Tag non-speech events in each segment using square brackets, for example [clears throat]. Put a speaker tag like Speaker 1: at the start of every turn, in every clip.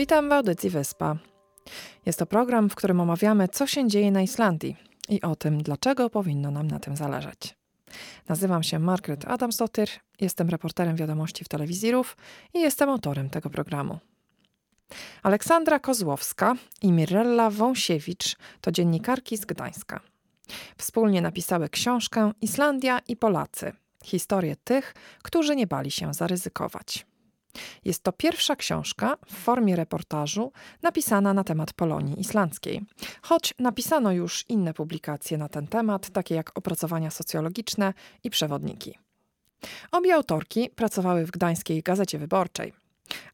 Speaker 1: Witam w audycji Wyspa. Jest to program, w którym omawiamy, co się dzieje na Islandii i o tym, dlaczego powinno nam na tym zależeć. Nazywam się Margaret Adamsdottir, jestem reporterem wiadomości w telewizji RUF i jestem autorem tego programu. Aleksandra Kozłowska i Mirella Wąsiewicz to dziennikarki z Gdańska. Wspólnie napisały książkę Islandia i Polacy historię tych, którzy nie bali się zaryzykować. Jest to pierwsza książka w formie reportażu napisana na temat Polonii islandzkiej, choć napisano już inne publikacje na ten temat, takie jak opracowania socjologiczne i przewodniki. Obie autorki pracowały w Gdańskiej Gazecie Wyborczej.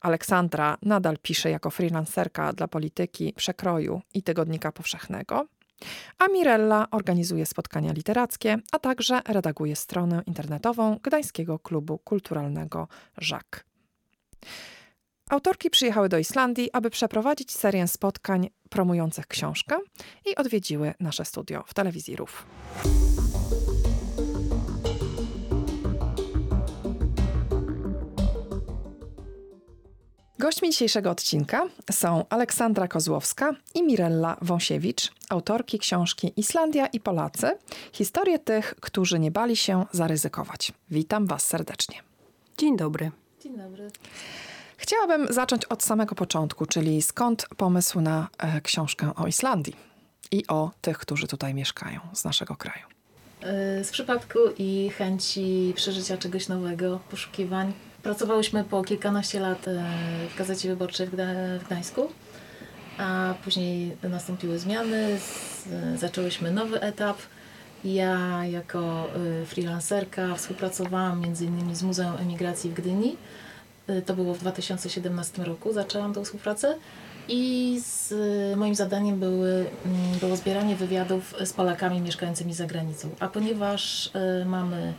Speaker 1: Aleksandra nadal pisze jako freelancerka dla polityki, przekroju i tygodnika powszechnego, a Mirella organizuje spotkania literackie, a także redaguje stronę internetową Gdańskiego Klubu Kulturalnego Żak. Autorki przyjechały do Islandii, aby przeprowadzić serię spotkań promujących książkę i odwiedziły nasze studio w telewizji RUF. Gośćmi dzisiejszego odcinka są Aleksandra Kozłowska i Mirella Wąsiewicz, autorki książki Islandia i Polacy historie tych, którzy nie bali się zaryzykować. Witam Was serdecznie.
Speaker 2: Dzień dobry.
Speaker 3: Dzień dobry.
Speaker 1: Chciałabym zacząć od samego początku, czyli skąd pomysł na e, książkę o Islandii i o tych, którzy tutaj mieszkają z naszego kraju.
Speaker 3: E, z przypadku i chęci przeżycia czegoś nowego, poszukiwań. Pracowałyśmy po kilkanaście lat e, w Gazecie Wyborczej w, Gda w Gdańsku, a później nastąpiły zmiany, z, zaczęłyśmy nowy etap. Ja jako y, freelancerka współpracowałam m.in. z Muzeum Emigracji w Gdyni. Y, to było w 2017 roku, zaczęłam tę współpracę i z, moim zadaniem były, mm, było zbieranie wywiadów z Polakami mieszkającymi za granicą. A ponieważ y, mamy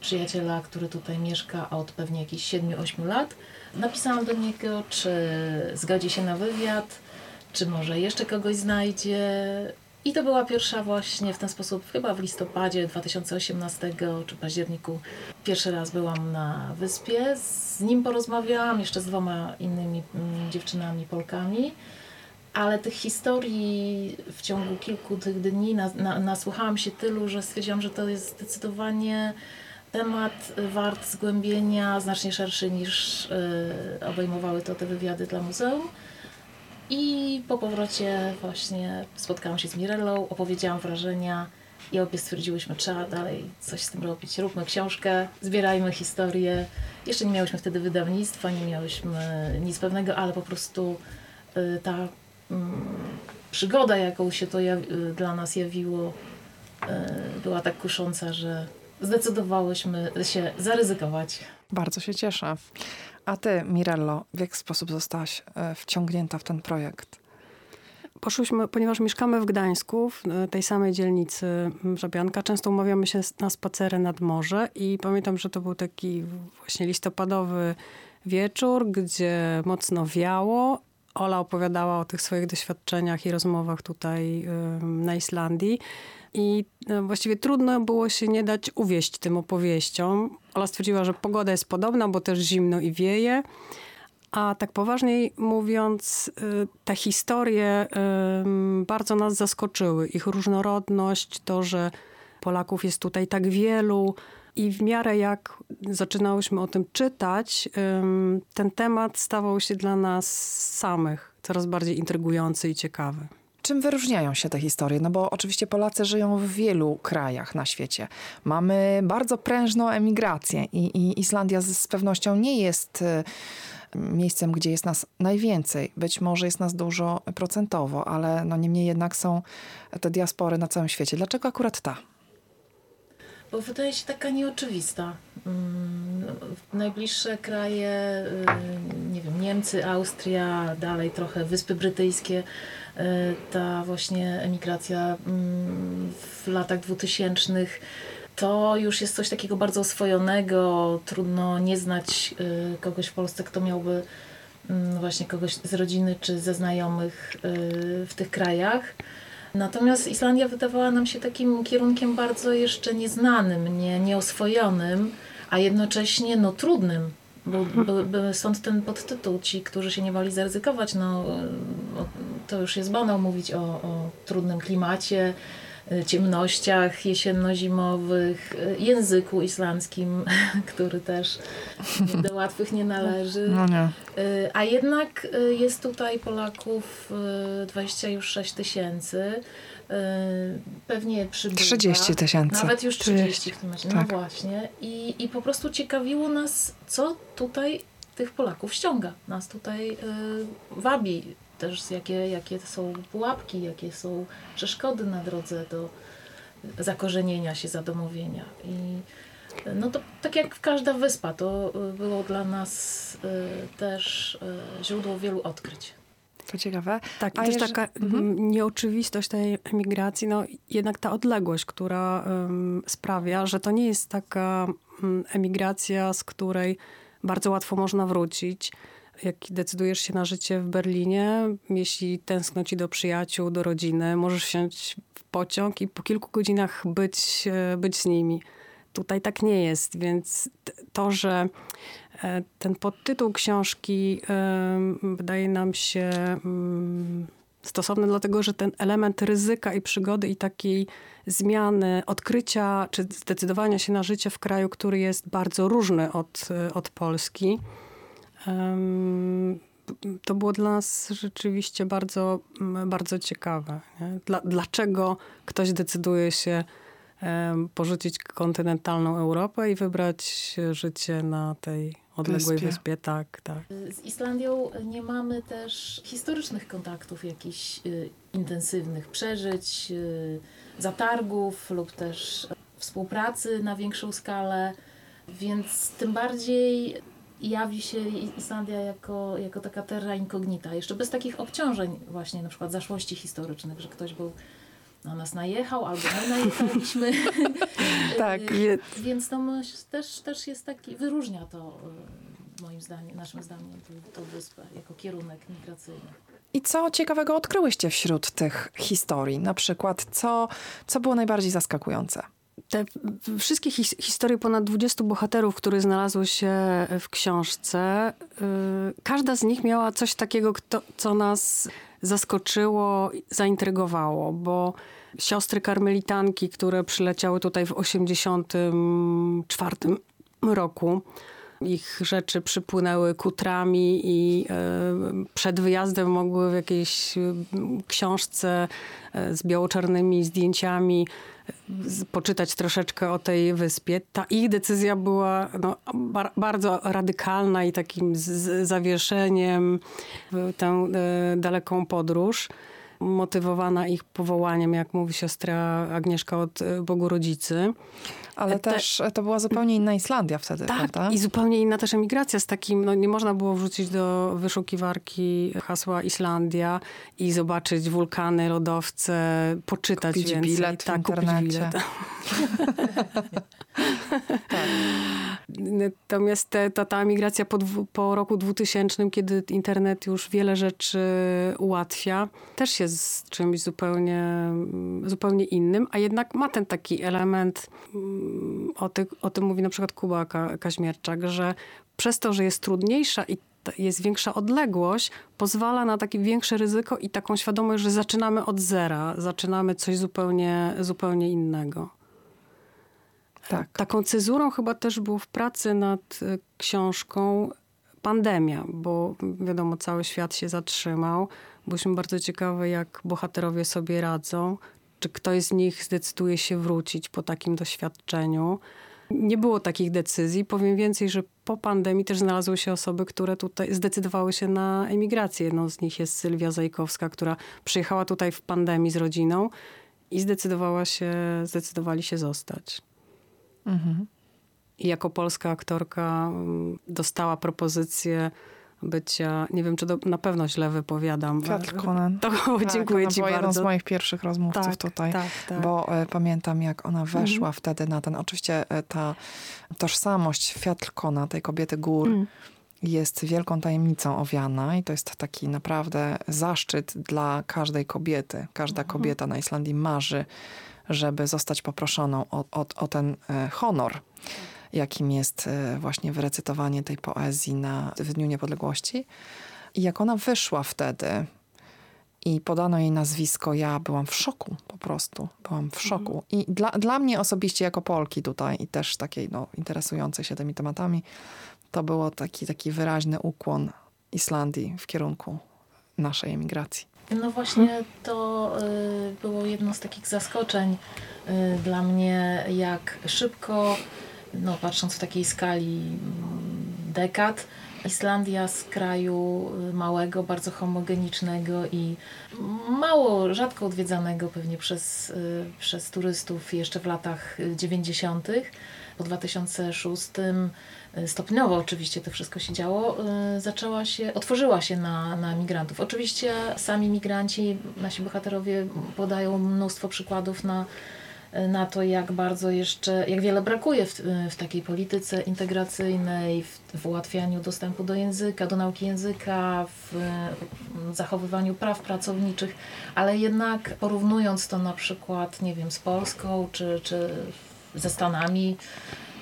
Speaker 3: przyjaciela, który tutaj mieszka od pewnie jakichś 7-8 lat, napisałam do niego, czy zgodzi się na wywiad, czy może jeszcze kogoś znajdzie. I to była pierwsza właśnie w ten sposób, chyba w listopadzie 2018 czy październiku. Pierwszy raz byłam na wyspie, z nim porozmawiałam, jeszcze z dwoma innymi mm, dziewczynami, Polkami. Ale tych historii w ciągu kilku tych dni na, na, nasłuchałam się tylu, że stwierdziłam, że to jest zdecydowanie temat wart zgłębienia, znacznie szerszy niż y, obejmowały to te wywiady dla muzeum. I po powrocie właśnie spotkałam się z Mirellą, opowiedziałam wrażenia i obie stwierdziłyśmy, trzeba dalej coś z tym robić. Róbmy książkę, zbierajmy historię. Jeszcze nie miałyśmy wtedy wydawnictwa, nie miałyśmy nic pewnego, ale po prostu y, ta y, przygoda, jaką się to y, dla nas jawiło, y, była tak kusząca, że zdecydowałyśmy się zaryzykować.
Speaker 1: Bardzo się cieszę. A ty, Mirello, w jaki sposób zostałaś e, wciągnięta w ten projekt?
Speaker 2: Poszłyśmy, ponieważ mieszkamy w Gdańsku, w e, tej samej dzielnicy Żabianka, często umawiamy się na spacery nad morze i pamiętam, że to był taki właśnie listopadowy wieczór, gdzie mocno wiało. Ola opowiadała o tych swoich doświadczeniach i rozmowach tutaj na Islandii. I e, właściwie trudno było się nie dać uwieść tym opowieściom. Ola stwierdziła, że pogoda jest podobna, bo też zimno i wieje. A tak poważniej mówiąc, e, te historie bardzo nas zaskoczyły. Ich różnorodność, to, że Polaków jest tutaj tak wielu. I w miarę jak zaczynałyśmy o tym czytać, ten temat stawał się dla nas samych coraz bardziej intrygujący i ciekawy.
Speaker 1: Czym wyróżniają się te historie? No bo oczywiście Polacy żyją w wielu krajach na świecie. Mamy bardzo prężną emigrację i, i Islandia z, z pewnością nie jest y, miejscem, gdzie jest nas najwięcej. Być może jest nas dużo procentowo, ale no niemniej jednak są te diaspory na całym świecie. Dlaczego akurat ta?
Speaker 3: Bo wydaje się taka nieoczywista. Mm, najbliższe kraje, y, nie wiem, Niemcy, Austria, dalej trochę Wyspy Brytyjskie, y, ta właśnie emigracja mm, w latach dwutysięcznych, to już jest coś takiego bardzo oswojonego. Trudno nie znać y, kogoś w Polsce, kto miałby mm, właśnie kogoś z rodziny czy ze znajomych w tych krajach. Natomiast Islandia wydawała nam się takim kierunkiem bardzo jeszcze nieznanym, nie, nieoswojonym, a jednocześnie no, trudnym. Bo, bo, bo stąd ten podtytuł, ci, którzy się nie woli zaryzykować, no to już jest banał mówić o, o trudnym klimacie, ciemnościach jesienno-zimowych, y, języku islandzkim, [laughs] który też do łatwych nie należy.
Speaker 1: No nie.
Speaker 3: Y, a jednak jest tutaj Polaków 26 tysięcy. Pewnie przybywa.
Speaker 1: 30 tysięcy.
Speaker 3: Nawet już 30 w tym momencie. No
Speaker 1: Tak.
Speaker 3: właśnie. I, I po prostu ciekawiło nas, co tutaj tych Polaków ściąga. Nas tutaj y, wabi też, jakie, jakie są pułapki, jakie są przeszkody na drodze do zakorzenienia się, zadomowienia. I no to tak jak każda wyspa, to y, było dla nas y, też y, źródło wielu odkryć.
Speaker 1: To ciekawe.
Speaker 2: Tak, i
Speaker 1: A
Speaker 2: też
Speaker 1: jeże-
Speaker 2: taka
Speaker 1: Mhm.
Speaker 2: nieoczywistość tej emigracji, no jednak ta odległość, która sprawia, że to nie jest taka emigracja, z której bardzo łatwo można wrócić. Jak decydujesz się na życie w Berlinie, jeśli tęskno ci do przyjaciół, do rodziny, możesz wsiąść w pociąg i po kilku godzinach być, e, być z nimi. Tutaj tak nie jest, więc to, że e, ten podtytuł książki wydaje nam się mm, stosowny, dlatego że ten element ryzyka i przygody i takiej zmiany, odkrycia czy zdecydowania się na życie w kraju, który jest bardzo różny od, e, od Polski. To było dla nas rzeczywiście bardzo, bardzo ciekawe. Nie? Dla, dlaczego ktoś decyduje się porzucić kontynentalną Europę i wybrać życie na tej odległej
Speaker 1: Wyspie.
Speaker 2: wyspie? Tak, tak.
Speaker 3: Z Islandią nie mamy też historycznych kontaktów, jakichś y, intensywnych przeżyć, y, zatargów lub też współpracy na większą skalę, więc tym bardziej jawi się Islandia jako, jako taka terra incognita, jeszcze bez takich obciążeń właśnie na przykład zaszłości historycznych, że ktoś był na nas najechał albo my najechaliśmy. [laughs]
Speaker 1: Tak.
Speaker 3: Y, Więc to też, też jest taki, wyróżnia to y, moim zdaniem, naszym zdaniem tą wyspę jako kierunek migracyjny.
Speaker 1: I co ciekawego odkryłyście wśród tych historii? Na przykład, co, co było najbardziej zaskakujące?
Speaker 2: Te wszystkie his, historie ponad 20 bohaterów, które znalazły się w książce, y, każda z nich miała coś takiego, kto, co nas zaskoczyło, zaintrygowało, bo siostry karmelitanki, które przyleciały tutaj w 84 roku, ich rzeczy przypłynęły kutrami i e, przed wyjazdem mogły w jakiejś e, książce e, z biało-czarnymi zdjęciami poczytać troszeczkę o tej wyspie. Ta ich decyzja była no, bar- bardzo radykalna i takim zawieszeniem w tę daleką podróż. Motywowana ich powołaniem, jak mówi siostra Agnieszka od e, Bogu Rodzicy.
Speaker 1: Ale
Speaker 2: Te-
Speaker 1: też e, to była zupełnie inna Islandia wtedy,
Speaker 2: Tak,
Speaker 1: prawda?
Speaker 2: i zupełnie inna też emigracja z takim, no nie można było wrzucić do wyszukiwarki hasła Islandia i zobaczyć wulkany, lodowce, poczytać
Speaker 1: Kupić
Speaker 2: więcej.
Speaker 1: bilet w
Speaker 2: tak,
Speaker 1: internecie.
Speaker 2: kupić bilet. [laughs] Natomiast te, ta, ta migracja po, po roku 2000, kiedy internet już wiele rzeczy ułatwia, też jest czymś zupełnie, zupełnie innym, a jednak ma ten taki element, mm, o, ty, o tym mówi na przykład Kuba Ka, Kaźmierczak, że przez to, że jest trudniejsza i jest większa odległość, pozwala na takie większe ryzyko i taką świadomość, że zaczynamy od zera, zaczynamy coś zupełnie, zupełnie innego.
Speaker 1: Tak.
Speaker 2: Taką cezurą chyba też było w pracy nad y, książką pandemia, bo wiadomo, cały świat się zatrzymał. Byliśmy bardzo ciekawe, jak bohaterowie sobie radzą. Czy ktoś z nich zdecyduje się wrócić po takim doświadczeniu. Nie było takich decyzji. Powiem więcej, że po pandemii też znalazły się osoby, które tutaj zdecydowały się na emigrację. Jedną z nich jest Sylwia Zajkowska, która przyjechała tutaj w pandemii z rodziną i zdecydowała się, zdecydowali się zostać.
Speaker 1: Mhm.
Speaker 2: I jako polska aktorka mm, dostała propozycję bycia, nie wiem czy do, na pewno źle wypowiadam.
Speaker 1: Piotr Konen.
Speaker 2: To
Speaker 1: Tak, [laughs]
Speaker 2: dziękuję ci
Speaker 1: była jedną
Speaker 2: bardzo.
Speaker 1: z moich pierwszych rozmówców
Speaker 2: tak,
Speaker 1: tutaj.
Speaker 2: tak, tak.
Speaker 1: Bo e, pamiętam, jak ona weszła
Speaker 2: Mhm.
Speaker 1: wtedy na ten. Oczywiście e, ta tożsamość Fiatlkona, tej kobiety gór,
Speaker 2: Mm.
Speaker 1: Jest wielką tajemnicą owiana i to jest taki naprawdę zaszczyt dla każdej kobiety. Każda
Speaker 2: Mhm.
Speaker 1: kobieta na Islandii marzy, żeby zostać poproszoną o, o, o ten e, honor. jakim jest e, właśnie wyrecytowanie tej poezji na, w Dniu Niepodległości. I jak ona wyszła wtedy i podano jej nazwisko, ja byłam w szoku po prostu. Byłam w szoku. I dla, dla mnie osobiście jako Polki tutaj i też takiej no, interesującej się tymi tematami, to było taki, taki wyraźny ukłon Islandii w kierunku naszej emigracji.
Speaker 3: No właśnie to y, było jedno z takich zaskoczeń y, dla mnie, jak szybko, no patrząc w takiej skali mm, dekad, Islandia z kraju y, małego, bardzo homogenicznego i mało, rzadko odwiedzanego pewnie przez, przez turystów jeszcze w latach 90. Po 2006 stopniowo oczywiście to wszystko się działo, y, zaczęła się, otworzyła się na, na migrantów. Oczywiście sami migranci, nasi bohaterowie podają mnóstwo przykładów na, na to, jak bardzo jeszcze, jak wiele brakuje w, w takiej polityce integracyjnej, w, w ułatwianiu dostępu do języka, do nauki języka, w, w zachowywaniu praw pracowniczych, ale jednak porównując to na przykład, nie wiem, z Polską czy, czy ze Stanami,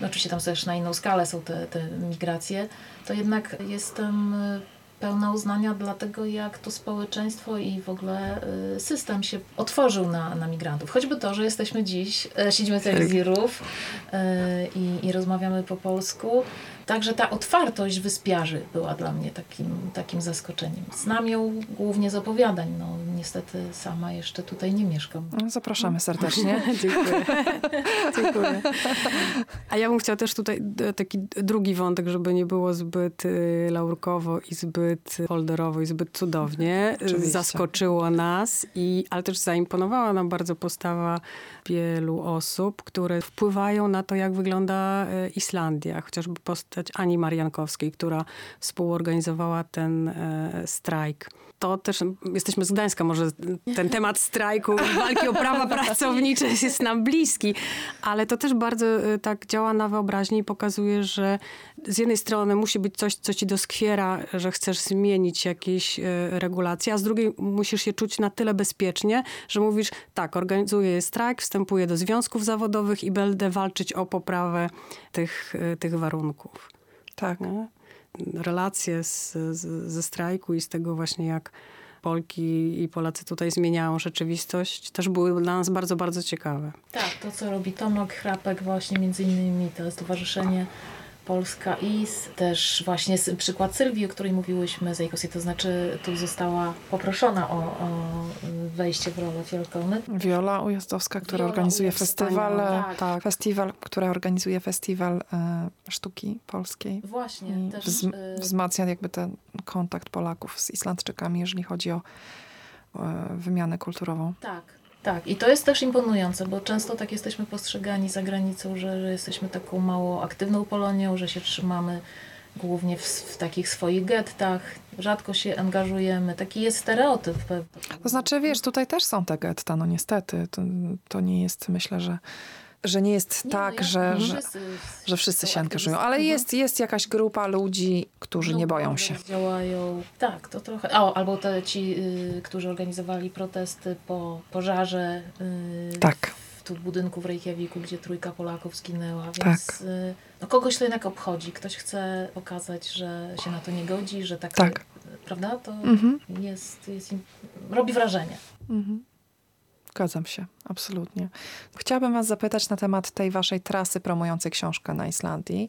Speaker 3: no oczywiście tam też na inną skalę są te, te migracje, to jednak jestem y, pełna uznania dla tego, jak to społeczeństwo i w ogóle y, system się otworzył na, na migrantów. Choćby to, że jesteśmy dziś, e, siedzimy w telewizji RUF y, i, i rozmawiamy po polsku, Także ta otwartość wyspiarzy była dla mnie takim, takim zaskoczeniem. Znam ją głównie z opowiadań. No, niestety sama jeszcze tutaj nie mieszkam.
Speaker 1: No, zapraszamy serdecznie. [laughs]
Speaker 2: Dziękuję. [laughs] Dziękuję. A ja bym chciała też tutaj taki drugi wątek, żeby nie było zbyt y, laurkowo i zbyt folderowo i zbyt cudownie. Oczywiście. Zaskoczyło nas, i, ale też zaimponowała nam bardzo postawa wielu osób, które wpływają na to, jak wygląda y, Islandia. Chociażby post postać Ani Mariankowskiej, która współorganizowała ten e, strajk. To też jesteśmy z Gdańska, może ten temat strajku, walki o prawa pracownicze jest nam bliski, ale to też bardzo e, tak działa na wyobraźni i pokazuje, że z jednej strony musi być coś, co ci doskwiera, że chcesz zmienić jakieś e, regulacje, a z drugiej musisz się czuć na tyle bezpiecznie, że mówisz, tak, organizuję strajk, wstępuję do związków zawodowych i będę walczyć o poprawę tych, tych warunków.
Speaker 1: Tak.
Speaker 2: Relacje z, z, ze strajku i z tego właśnie jak Polki i Polacy tutaj zmieniają rzeczywistość, też były dla nas bardzo, bardzo ciekawe.
Speaker 3: Tak, to co robi Tomek Chrapek właśnie między innymi, to Stowarzyszenie Polska IS, też właśnie przykład Sylwii, o której mówiłyśmy z Ejkosie, to znaczy tu została poproszona o, o wejście w rolę Fiolkony.
Speaker 1: Wiola Ujazdowska, która organizuje festiwal, tak. tak. festiwal, która organizuje festiwal e, sztuki polskiej.
Speaker 3: Właśnie.
Speaker 1: też, wz, e, wzmacnia jakby ten kontakt Polaków z Islandczykami, jeżeli chodzi o e, wymianę kulturową.
Speaker 3: Tak, tak, i to jest też imponujące, bo często tak jesteśmy postrzegani za granicą, że, że jesteśmy taką mało aktywną Polonią, że się trzymamy głównie w, w, takich swoich gettach, rzadko się angażujemy. Taki jest stereotyp.
Speaker 1: To znaczy, wiesz, tutaj też są te getta, no niestety. To, to nie jest, myślę, że że nie jest nie, tak, no, że, że, wszyscy, że wszyscy się angażują, ale mhm. jest, jest jakaś grupa ludzi, którzy no, nie boją się.
Speaker 3: Działają, tak, to trochę, o, albo te ci, y, którzy organizowali protesty po pożarze y,
Speaker 1: tak.
Speaker 3: w, tu budynku w Reykjaviku, gdzie trójka Polaków zginęła,
Speaker 1: więc tak.
Speaker 3: y, no, kogoś to jednak obchodzi, ktoś chce pokazać, że się na to nie godzi, że tak,
Speaker 1: tak.
Speaker 3: prawda, to mhm. jest, jest, robi wrażenie. Mhm.
Speaker 1: Zgadzam się, absolutnie. Chciałabym Was zapytać na temat tej Waszej trasy promującej książkę na Islandii.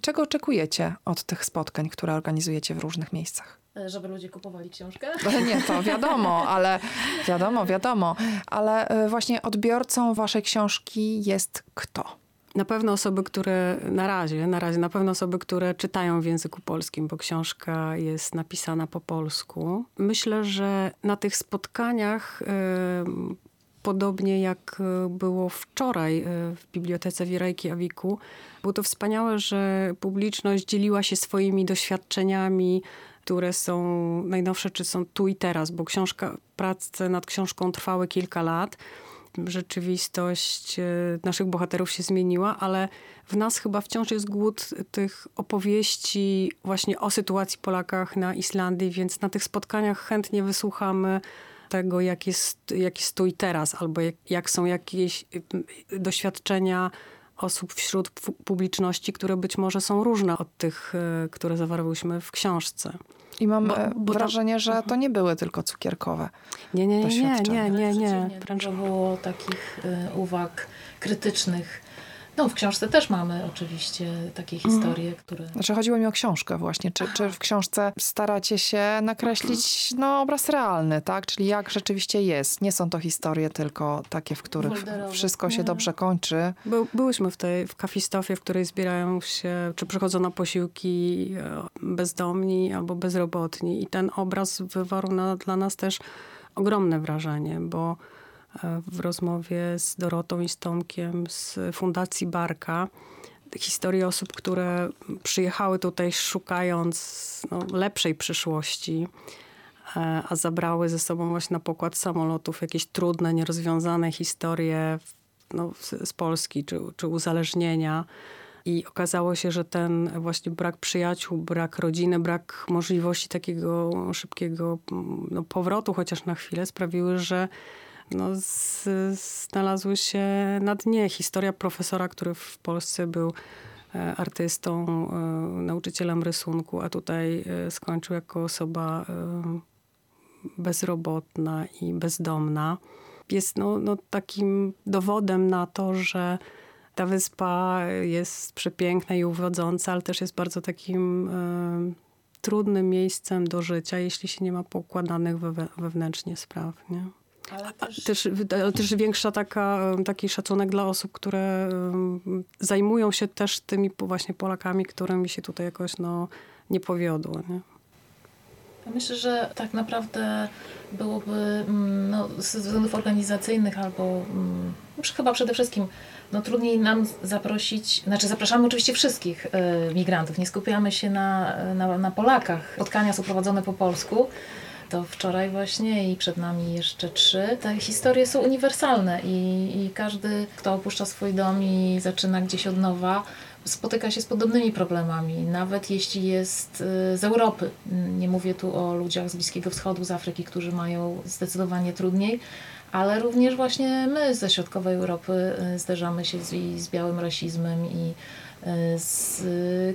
Speaker 1: Czego oczekujecie od tych spotkań, które organizujecie w różnych miejscach?
Speaker 3: E, żeby ludzie kupowali książkę?
Speaker 1: Nie, to wiadomo, ale wiadomo, wiadomo. Ale e, właśnie odbiorcą Waszej książki jest kto?
Speaker 2: Na pewno osoby, które na razie, na razie, na pewno osoby, które czytają w języku polskim, bo książka jest napisana po polsku. Myślę, że na tych spotkaniach podobnie jak e, było wczoraj e, w bibliotece w Reykjaviku. Było to wspaniałe, że publiczność dzieliła się swoimi doświadczeniami, które są najnowsze, czy są tu i teraz, bo książka, prace nad książką trwały kilka lat. Rzeczywistość e, naszych bohaterów się zmieniła, ale w nas chyba wciąż jest głód tych opowieści właśnie o sytuacji Polakach na Islandii, więc na tych spotkaniach chętnie wysłuchamy tego, jak jest, jak jest tu i teraz, albo jak, jak są jakieś y, doświadczenia osób wśród publiczności, które być może są różne od tych, e, które zawarłyśmy w książce.
Speaker 1: I mam bo, e, bo wrażenie, tam... że to nie były tylko cukierkowe.
Speaker 2: Nie, nie, nie, nie, nie, nie, nie.
Speaker 3: Wręcz było takich y, uwag krytycznych no, w książce też mamy oczywiście takie mhm. historie, które...
Speaker 1: Znaczy chodziło mi o książkę właśnie. Czy, czy w książce staracie się nakreślić no, obraz realny, tak? Czyli jak rzeczywiście jest. Nie są to historie tylko takie, w których wszystko się dobrze kończy.
Speaker 2: By, byłyśmy w tej, w kafistofie, w której zbierają się, czy przychodzą na posiłki e, bezdomni albo bezrobotni. I ten obraz wywarł na, dla nas też ogromne wrażenie, bo w rozmowie z Dorotą i z z Fundacji Barka historie osób, które przyjechały tutaj szukając no, lepszej przyszłości, e, a zabrały ze sobą właśnie na pokład samolotów jakieś trudne, nierozwiązane historie no, z Polski czy, czy uzależnienia. I okazało się, że ten właśnie brak przyjaciół, brak rodziny, brak możliwości takiego szybkiego no, powrotu, chociaż na chwilę, sprawiły, że no, z, znalazły się na dnie. Historia profesora, który w Polsce był e, artystą, e, nauczycielem rysunku, a tutaj e, skończył jako osoba bezrobotna i bezdomna. Jest no, no, takim dowodem na to, że ta wyspa jest przepiękna i uwodząca, ale też jest bardzo takim trudnym miejscem do życia, jeśli się nie ma poukładanych wewnętrznie spraw. Nie? Ale też... Też, ale też większa taka, taki szacunek dla osób, które zajmują się też tymi właśnie Polakami, którymi się tutaj jakoś no, nie powiodło. Nie?
Speaker 3: Myślę, że tak naprawdę byłoby mm, no, ze względów organizacyjnych albo mm, chyba przede wszystkim no, trudniej nam zaprosić, znaczy zapraszamy oczywiście wszystkich y, migrantów, nie skupiamy się na, na, na Polakach. Spotkania są prowadzone po polsku, to wczoraj właśnie i przed nami jeszcze trzy. Te historie są uniwersalne i, i każdy, kto opuszcza swój dom i zaczyna gdzieś od nowa, spotyka się z podobnymi problemami, nawet jeśli jest y, z Europy. Nie mówię tu o ludziach z Bliskiego Wschodu, z Afryki, którzy mają zdecydowanie trudniej, ale również właśnie my ze środkowej Europy y, zderzamy się z, z białym rasizmem i z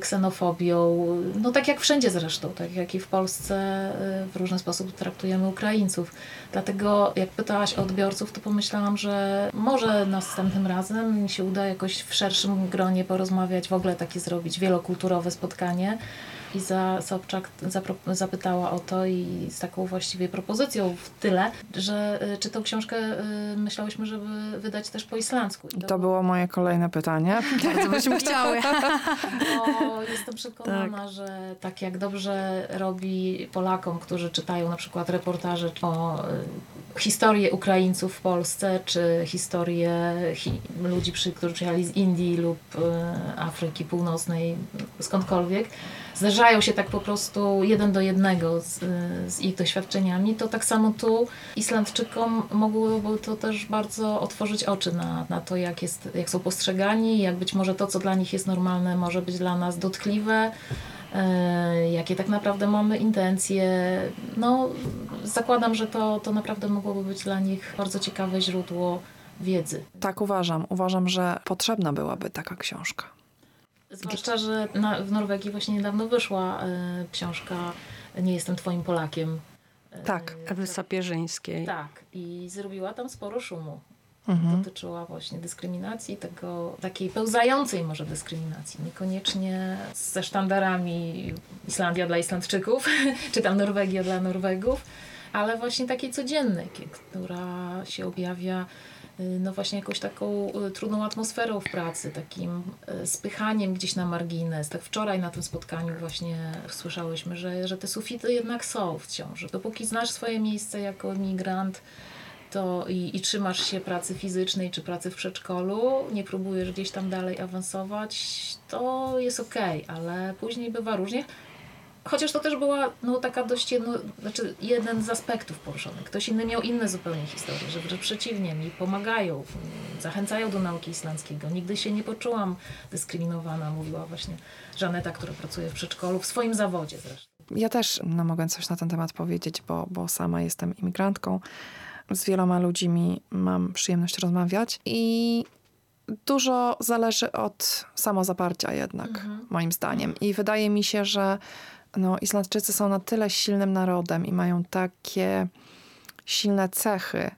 Speaker 3: ksenofobią, no tak jak wszędzie zresztą, tak jak i w Polsce e, w różny sposób traktujemy Ukraińców. Dlatego jak pytałaś o odbiorców, to pomyślałam, że może następnym razem mi się uda jakoś w szerszym gronie porozmawiać, w ogóle takie zrobić wielokulturowe spotkanie Iza Sobczak zapytała o to i z taką właściwie propozycją w tyle, że y, czy tą książkę y, myślałyśmy, żeby wydać też po islandzku.
Speaker 1: I to, to było moje kolejne pytanie. [laughs]
Speaker 2: Bardzo byśmy chciały. [laughs]
Speaker 3: Bo jestem przekonana, tak. że tak jak dobrze robi Polakom, którzy czytają na przykład reportaże o y, historię Ukraińców w Polsce, czy historię hi ludzi, przy, którzy przyjechali z Indii lub Afryki Północnej, skądkolwiek, zdarzają się tak po prostu jeden do jednego z, z, ich doświadczeniami, to tak samo tu Islandczykom mogłoby to też bardzo otworzyć oczy na, na to, jak, jest, jak są postrzegani, jak być może to, co dla nich jest normalne, może być dla nas dotkliwe, e, jakie tak naprawdę mamy intencje. No, zakładam, że to, to naprawdę mogłoby być dla nich bardzo ciekawe źródło wiedzy.
Speaker 1: Tak uważam. Uważam, że potrzebna byłaby taka książka.
Speaker 3: Zwłaszcza, że na, w Norwegii właśnie niedawno wyszła y, książka Nie jestem twoim Polakiem.
Speaker 2: Tak, Ewy Sapierzyńskiej.
Speaker 3: Tak, i zrobiła tam sporo szumu. Mhm. Dotyczyła właśnie dyskryminacji, tego takiej pełzającej może dyskryminacji, niekoniecznie ze sztandarami Islandia dla Islandczyków, [laughs] czy tam Norwegia dla Norwegów, ale właśnie takiej codziennej, która się objawia Y, no właśnie jakąś taką y, trudną atmosferą w pracy, takim y, spychaniem gdzieś na margines. Tak wczoraj na tym spotkaniu właśnie słyszałyśmy, że, że te sufity jednak są wciąż. Dopóki znasz swoje miejsce jako migrant to i, i trzymasz się pracy fizycznej czy pracy w przedszkolu, nie próbujesz gdzieś tam dalej awansować, to jest okej, okay, ale później bywa różnie. Chociaż to też była no, taka dość jedno, znaczy jeden z aspektów poruszonych. Ktoś inny miał inne zupełnie historie, że wręcz przeciwnie, mi pomagają, zachęcają do nauki islandzkiego. Nigdy się nie poczułam dyskryminowana, mówiła właśnie Żaneta, która pracuje w przedszkolu, w swoim zawodzie zresztą.
Speaker 1: Ja też no, mogę coś na ten temat powiedzieć, bo, bo sama jestem imigrantką. Z wieloma ludźmi mam przyjemność rozmawiać i dużo zależy od samozaparcia jednak,
Speaker 3: Mhm.
Speaker 1: moim zdaniem. I wydaje mi się, że no, Islandczycy są na tyle silnym narodem i mają takie silne cechy,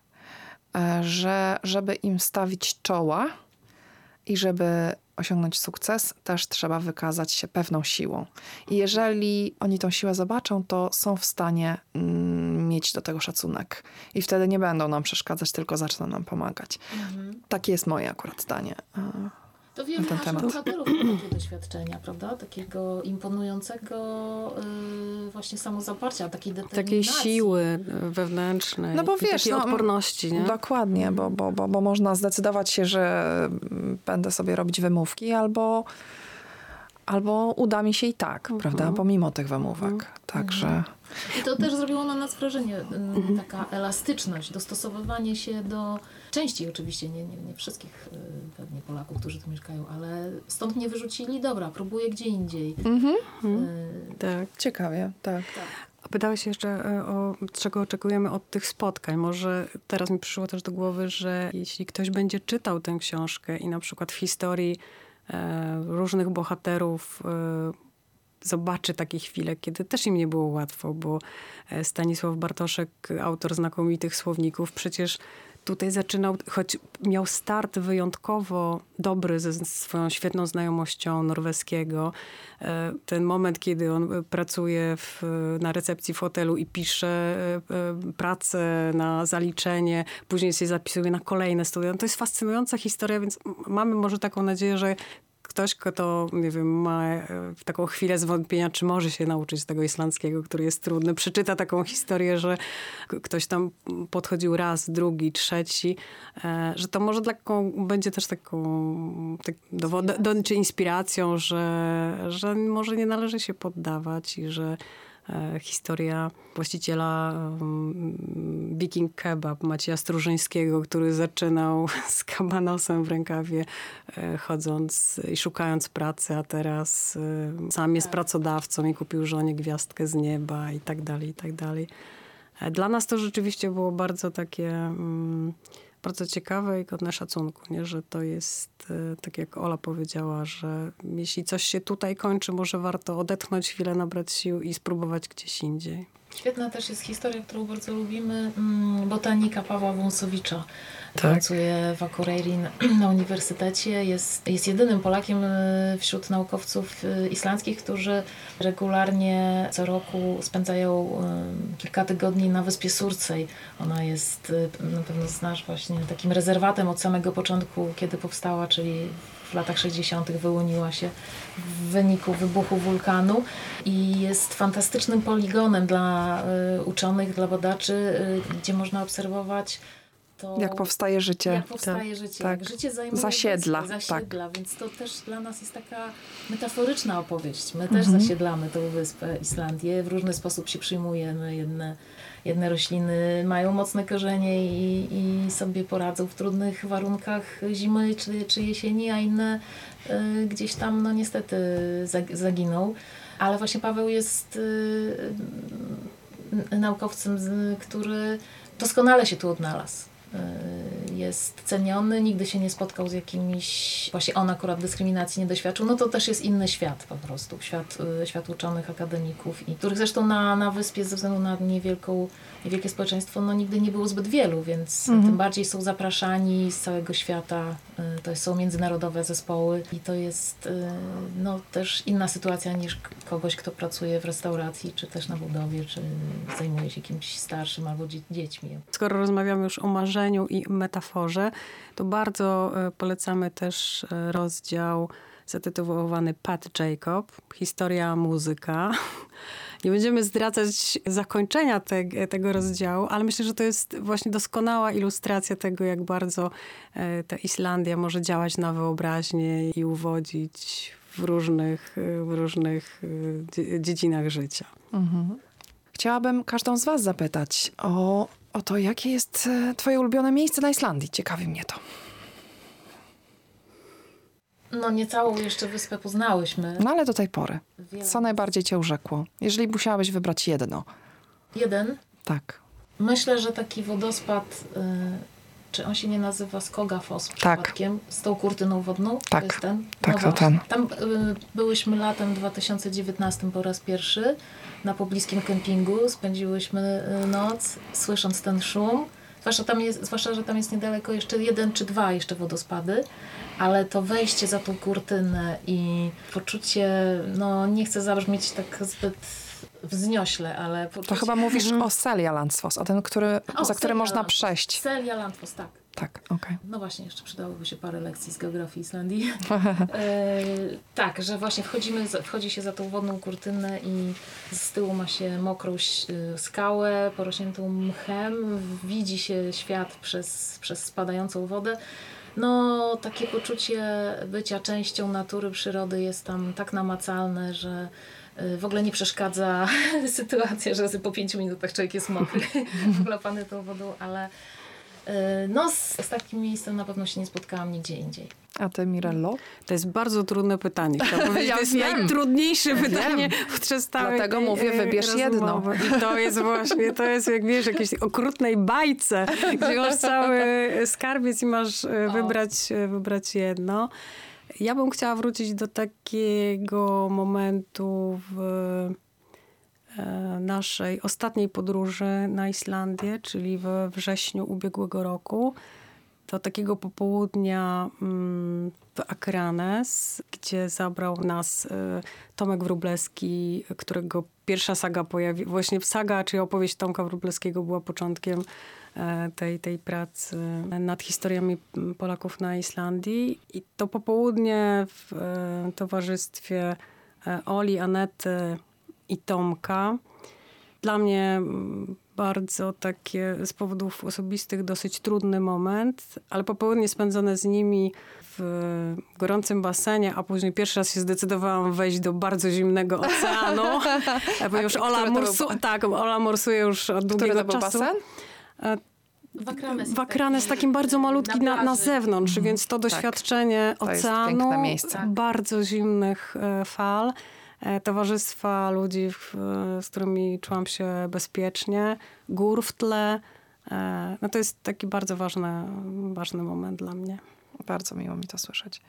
Speaker 1: e, że żeby im stawić czoła i żeby osiągnąć sukces, też trzeba wykazać się pewną siłą. I jeżeli oni tą siłę zobaczą, to są w stanie mm, mieć do tego szacunek. I wtedy nie będą nam przeszkadzać, tylko zaczną nam pomagać.
Speaker 3: Mhm.
Speaker 1: Takie jest moje akurat zdanie.
Speaker 3: To wielu
Speaker 1: na ten
Speaker 3: naszych bohaterów ma takie doświadczenia, prawda? Takiego imponującego y, właśnie samozaparcia, takiej determinacji.
Speaker 2: Takiej siły e, wewnętrznej.
Speaker 1: No bo wiesz,
Speaker 2: takiej
Speaker 1: no,
Speaker 2: odporności, nie?
Speaker 1: Dokładnie, bo, bo, bo, bo można zdecydować się, że mm, będę sobie robić wymówki, albo, albo uda mi się i tak,
Speaker 2: Mhm.
Speaker 1: prawda? Pomimo tych wymówek. Także
Speaker 3: I to też zrobiło na nas wrażenie, y,
Speaker 2: Mhm.
Speaker 3: taka elastyczność, dostosowywanie się do części oczywiście, nie, nie, nie wszystkich y, pewnie Polaków, którzy tu mieszkają, ale stąd nie wyrzucili, dobra, próbuję gdzie indziej.
Speaker 1: mhm.
Speaker 3: Y,
Speaker 2: Tak.
Speaker 1: ciekawie, tak.
Speaker 2: A Pytałeś jeszcze e, o czego oczekujemy od tych spotkań. Może teraz mi przyszło też do głowy, że jeśli ktoś będzie czytał tę książkę i na przykład w historii różnych bohaterów zobaczy takie chwile, kiedy też im nie było łatwo, bo e, Stanisław Bartoszek, autor znakomitych słowników, przecież tutaj zaczynał, choć miał start wyjątkowo dobry ze swoją świetną znajomością norweskiego. E, Ten moment, kiedy on e, pracuje w, na recepcji w hotelu i pisze pracę na zaliczenie, później się zapisuje na kolejne studia. No To jest fascynująca historia, więc mamy może taką nadzieję, że ktoś, kto, nie wiem, ma e, taką chwilę zwątpienia, czy może się nauczyć tego islandzkiego, który jest trudny, przeczyta taką historię, że ktoś tam podchodził raz, drugi, trzeci, e, że to może taką, będzie też taką tak, dowodem, do, czy inspiracją, że, że może nie należy się poddawać i że historia właściciela Viking Kebab Macieja Strużyńskiego, który zaczynał [laughs] z kabanosem w rękawie, e, chodząc i szukając pracy, a teraz e, sam jest pracodawcą i kupił żonie gwiazdkę z nieba i tak dalej, i tak dalej. E, Dla nas to rzeczywiście było bardzo takie... bardzo ciekawe i godne szacunku, nie? że to jest, e, tak jak Ola powiedziała, że jeśli coś się tutaj kończy, może warto odetchnąć chwilę, nabrać sił i spróbować gdzieś indziej.
Speaker 3: Świetna też jest historia, którą bardzo lubimy, mm, botanika Pawła Wąsowicza.
Speaker 1: Tak.
Speaker 3: Pracuje w Akureyri [clears throat] na- uniwersytecie. Jest, jest jedynym Polakiem y, wśród naukowców y, islandzkich, którzy regularnie co roku spędzają y, kilka tygodni na wyspie Surcej. Ona jest, na pewno znasz, właśnie takim rezerwatem od samego początku, kiedy powstała, czyli w latach 60. wyłoniła się w wyniku wybuchu wulkanu i jest fantastycznym poligonem dla uczonych, dla badaczy, gdzie można obserwować to,
Speaker 1: Jak powstaje życie.
Speaker 3: jak powstaje życie,
Speaker 1: tak.
Speaker 3: życie zajmuje
Speaker 1: Zasiedla, tak.
Speaker 3: zasiedla, więc to też dla nas jest taka metaforyczna opowieść. My
Speaker 1: Mhm.
Speaker 3: też zasiedlamy tą wyspę Islandię, w różny sposób się przyjmujemy. Jedne, jedne rośliny mają mocne korzenie i, i sobie poradzą w trudnych warunkach zimy czy, czy jesieni, a inne y, gdzieś tam no niestety zag- zaginą. Ale właśnie Paweł jest y, naukowcem, który doskonale się tu odnalazł. Y, Jest ceniony, nigdy się nie spotkał z jakimiś, właśnie on akurat dyskryminacji nie doświadczył, no to też jest inny świat po prostu, świat, y, świat uczonych, akademików, i których zresztą na, na wyspie ze względu na niewielką, niewielkie społeczeństwo, no nigdy nie było zbyt wielu, więc
Speaker 1: Mhm.
Speaker 3: tym bardziej są zapraszani z całego świata, y, to są międzynarodowe zespoły i to jest y, no, też inna sytuacja niż kogoś, kto pracuje w restauracji, czy też na budowie, czy zajmuje się kimś starszym albo dzie- dziećmi.
Speaker 2: Skoro rozmawiamy już o marzeniu i metaforze, to bardzo e, polecamy też rozdział zatytułowany Pat Jacob, historia muzyka. [laughs] Nie będziemy zdradzać zakończenia te, tego rozdziału, ale myślę, że to jest właśnie doskonała ilustracja tego, jak bardzo e, ta Islandia może działać na wyobraźnię i uwodzić w różnych, w różnych e, dzie- dziedzinach życia.
Speaker 1: Mhm. Chciałabym każdą z Was zapytać o, o to, jakie jest e, Twoje ulubione miejsce na Islandii. Ciekawi mnie to.
Speaker 3: No nie całą jeszcze wyspę poznałyśmy.
Speaker 1: No ale do tej pory.
Speaker 3: Wiele-
Speaker 1: Co najbardziej Cię urzekło? Jeżeli musiałabyś wybrać jedno.
Speaker 3: Jeden.
Speaker 1: Tak.
Speaker 3: Myślę, że taki wodospad y, czy on się nie nazywa Skogafos
Speaker 1: Tak.
Speaker 3: przypadkiem, z tą kurtyną wodną?
Speaker 1: Tak.
Speaker 3: To jest ten?
Speaker 1: Tak, to
Speaker 3: właśnie.
Speaker 1: ten.
Speaker 3: Tam y, byłyśmy latem 2019 po raz pierwszy na pobliskim kempingu. Spędziłyśmy y, noc, słysząc ten szum. Zwłaszcza, tam jest, zwłaszcza, że tam jest niedaleko jeszcze jeden czy dwa jeszcze wodospady, ale to wejście za tą kurtynę i poczucie, no nie chcę zabrzmieć tak zbyt wzniośle, ale poczucie...
Speaker 1: To chyba mówisz o Celia Landsfoss, o ten, który,
Speaker 3: O,
Speaker 1: za który
Speaker 3: Celia
Speaker 1: można
Speaker 3: Landfoss.
Speaker 1: przejść.
Speaker 3: Celia Landfoss, tak.
Speaker 1: Tak, okej.
Speaker 3: No właśnie, jeszcze przydałoby się parę lekcji z geografii Islandii. [laughs] e, tak, że właśnie wchodzimy, wchodzi się za tą wodną kurtynę i z tyłu ma się mokrą y, skałę porośniętą mchem, widzi się świat przez, przez spadającą wodę. No, takie poczucie bycia częścią natury, przyrody jest tam tak namacalne, że y, w ogóle nie przeszkadza [laughs] sytuacja, że po pięciu minutach człowiek jest mokry, [laughs] wlapany tą wodą, ale no, z, z takim miejscem na pewno się nie spotkałam nigdzie indziej.
Speaker 1: A ty, Mirello?
Speaker 2: To jest bardzo trudne pytanie. [laughs] Powiedzieć,
Speaker 1: Ja
Speaker 2: to jest
Speaker 1: wiem.
Speaker 2: najtrudniejsze
Speaker 1: Ja
Speaker 2: pytanie podczas całej
Speaker 1: Dlatego
Speaker 2: tej,
Speaker 1: mówię, wybierz jedno.
Speaker 2: I to jest właśnie, to jest jak wiesz, jakiejś okrutnej bajce, gdzie masz cały skarbiec i masz
Speaker 3: O.
Speaker 2: wybrać, wybrać jedno. Ja bym chciała wrócić do takiego momentu w naszej ostatniej podróży na Islandię, czyli we wrześniu ubiegłego roku do takiego popołudnia mm, w Akranes, gdzie zabrał nas y, Tomek Wróblewski, którego pierwsza saga pojawi, właśnie saga, czyli opowieść Tomka Wróblewskiego była początkiem e, tej, tej pracy nad historiami Polaków na Islandii. I to popołudnie w e, towarzystwie e, Oli, Anety i Tomka dla mnie mm, bardzo takie z powodów osobistych dosyć trudny moment, ale popołudnie spędzone z nimi w gorącym basenie, a później pierwszy raz się zdecydowałam wejść do bardzo zimnego oceanu, [laughs] ponieważ
Speaker 1: A
Speaker 2: Ola,
Speaker 1: który to był
Speaker 2: tak, Ola morsuje już od
Speaker 1: Który
Speaker 2: długiego
Speaker 1: to był
Speaker 2: czasu.
Speaker 1: basen?
Speaker 2: E,
Speaker 3: Wakranes jest
Speaker 2: Wakranes
Speaker 3: taki,
Speaker 2: takim bardzo malutki na, na
Speaker 3: plaży.
Speaker 2: zewnątrz, więc to doświadczenie
Speaker 1: Mhm. To jest
Speaker 2: oceanu.
Speaker 3: Tak.
Speaker 2: bardzo zimnych e, fal, e, towarzystwa ludzi, e, z którymi czułam się bezpiecznie, gór w tle. e, No to jest taki bardzo ważny, ważny moment dla mnie.
Speaker 1: Bardzo miło mi to słyszeć.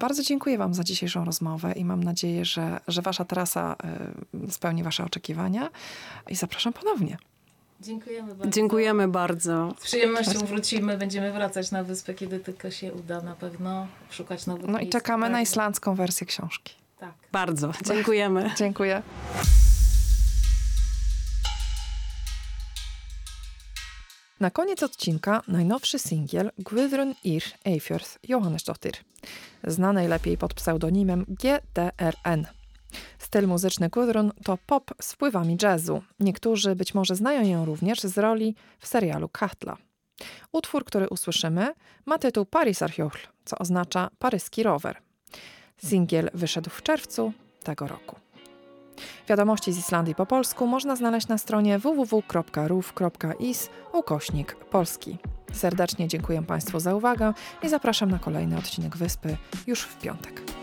Speaker 1: Bardzo dziękuję Wam za dzisiejszą rozmowę i mam nadzieję, że, że Wasza trasa y, spełni Wasze oczekiwania i zapraszam ponownie.
Speaker 3: Dziękujemy bardzo.
Speaker 2: Dziękujemy bardzo.
Speaker 3: Z przyjemnością wrócimy, będziemy wracać na wyspę, kiedy tylko się uda na pewno, szukać nowych
Speaker 1: No i
Speaker 3: miejsc.
Speaker 1: czekamy na
Speaker 3: Tak.
Speaker 1: islandzką wersję książki.
Speaker 3: Tak.
Speaker 2: Bardzo. [laughs] Dziękujemy.
Speaker 1: Dziękuję. Na koniec odcinka najnowszy singiel Gudrun Ir Eifjörð Johannesdottir, znanej lepiej pod pseudonimem GDRN. Styl muzyczny Gudrun to pop z wpływami jazzu. Niektórzy być może znają ją również z roli w serialu Katla. Utwór, który usłyszymy, ma tytuł Parisarhjóhl, co oznacza paryski rower. Singiel wyszedł w czerwcu tego roku. Wiadomości z Islandii po polsku można znaleźć na stronie www.ruf.is ukośnik polski. Serdecznie dziękuję Państwu za uwagę i zapraszam na kolejny odcinek Wyspy już w piątek.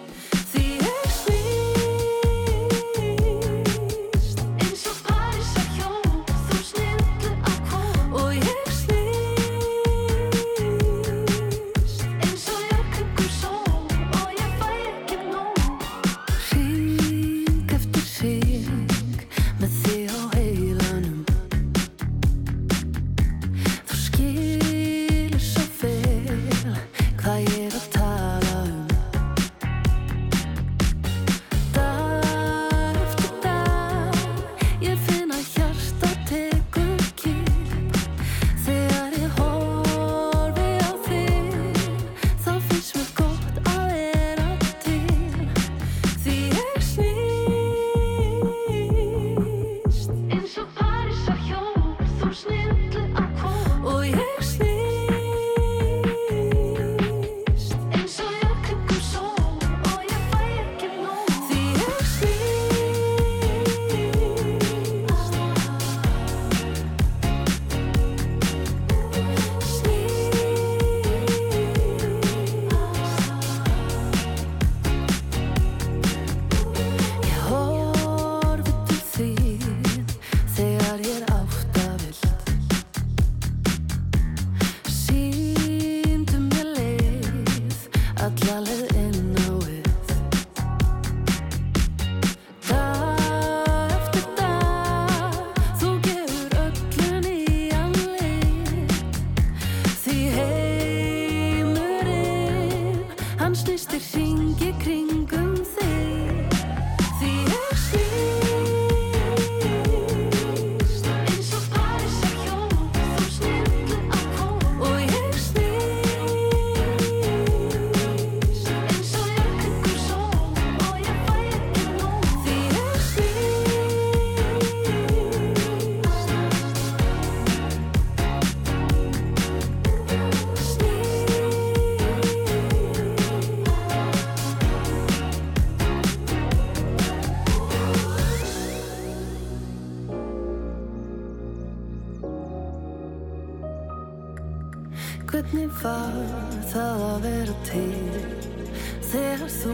Speaker 4: þú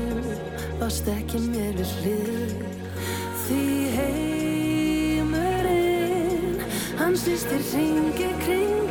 Speaker 4: varst ekki mér við hlið. Því heimurinn, hans lístir ringi kring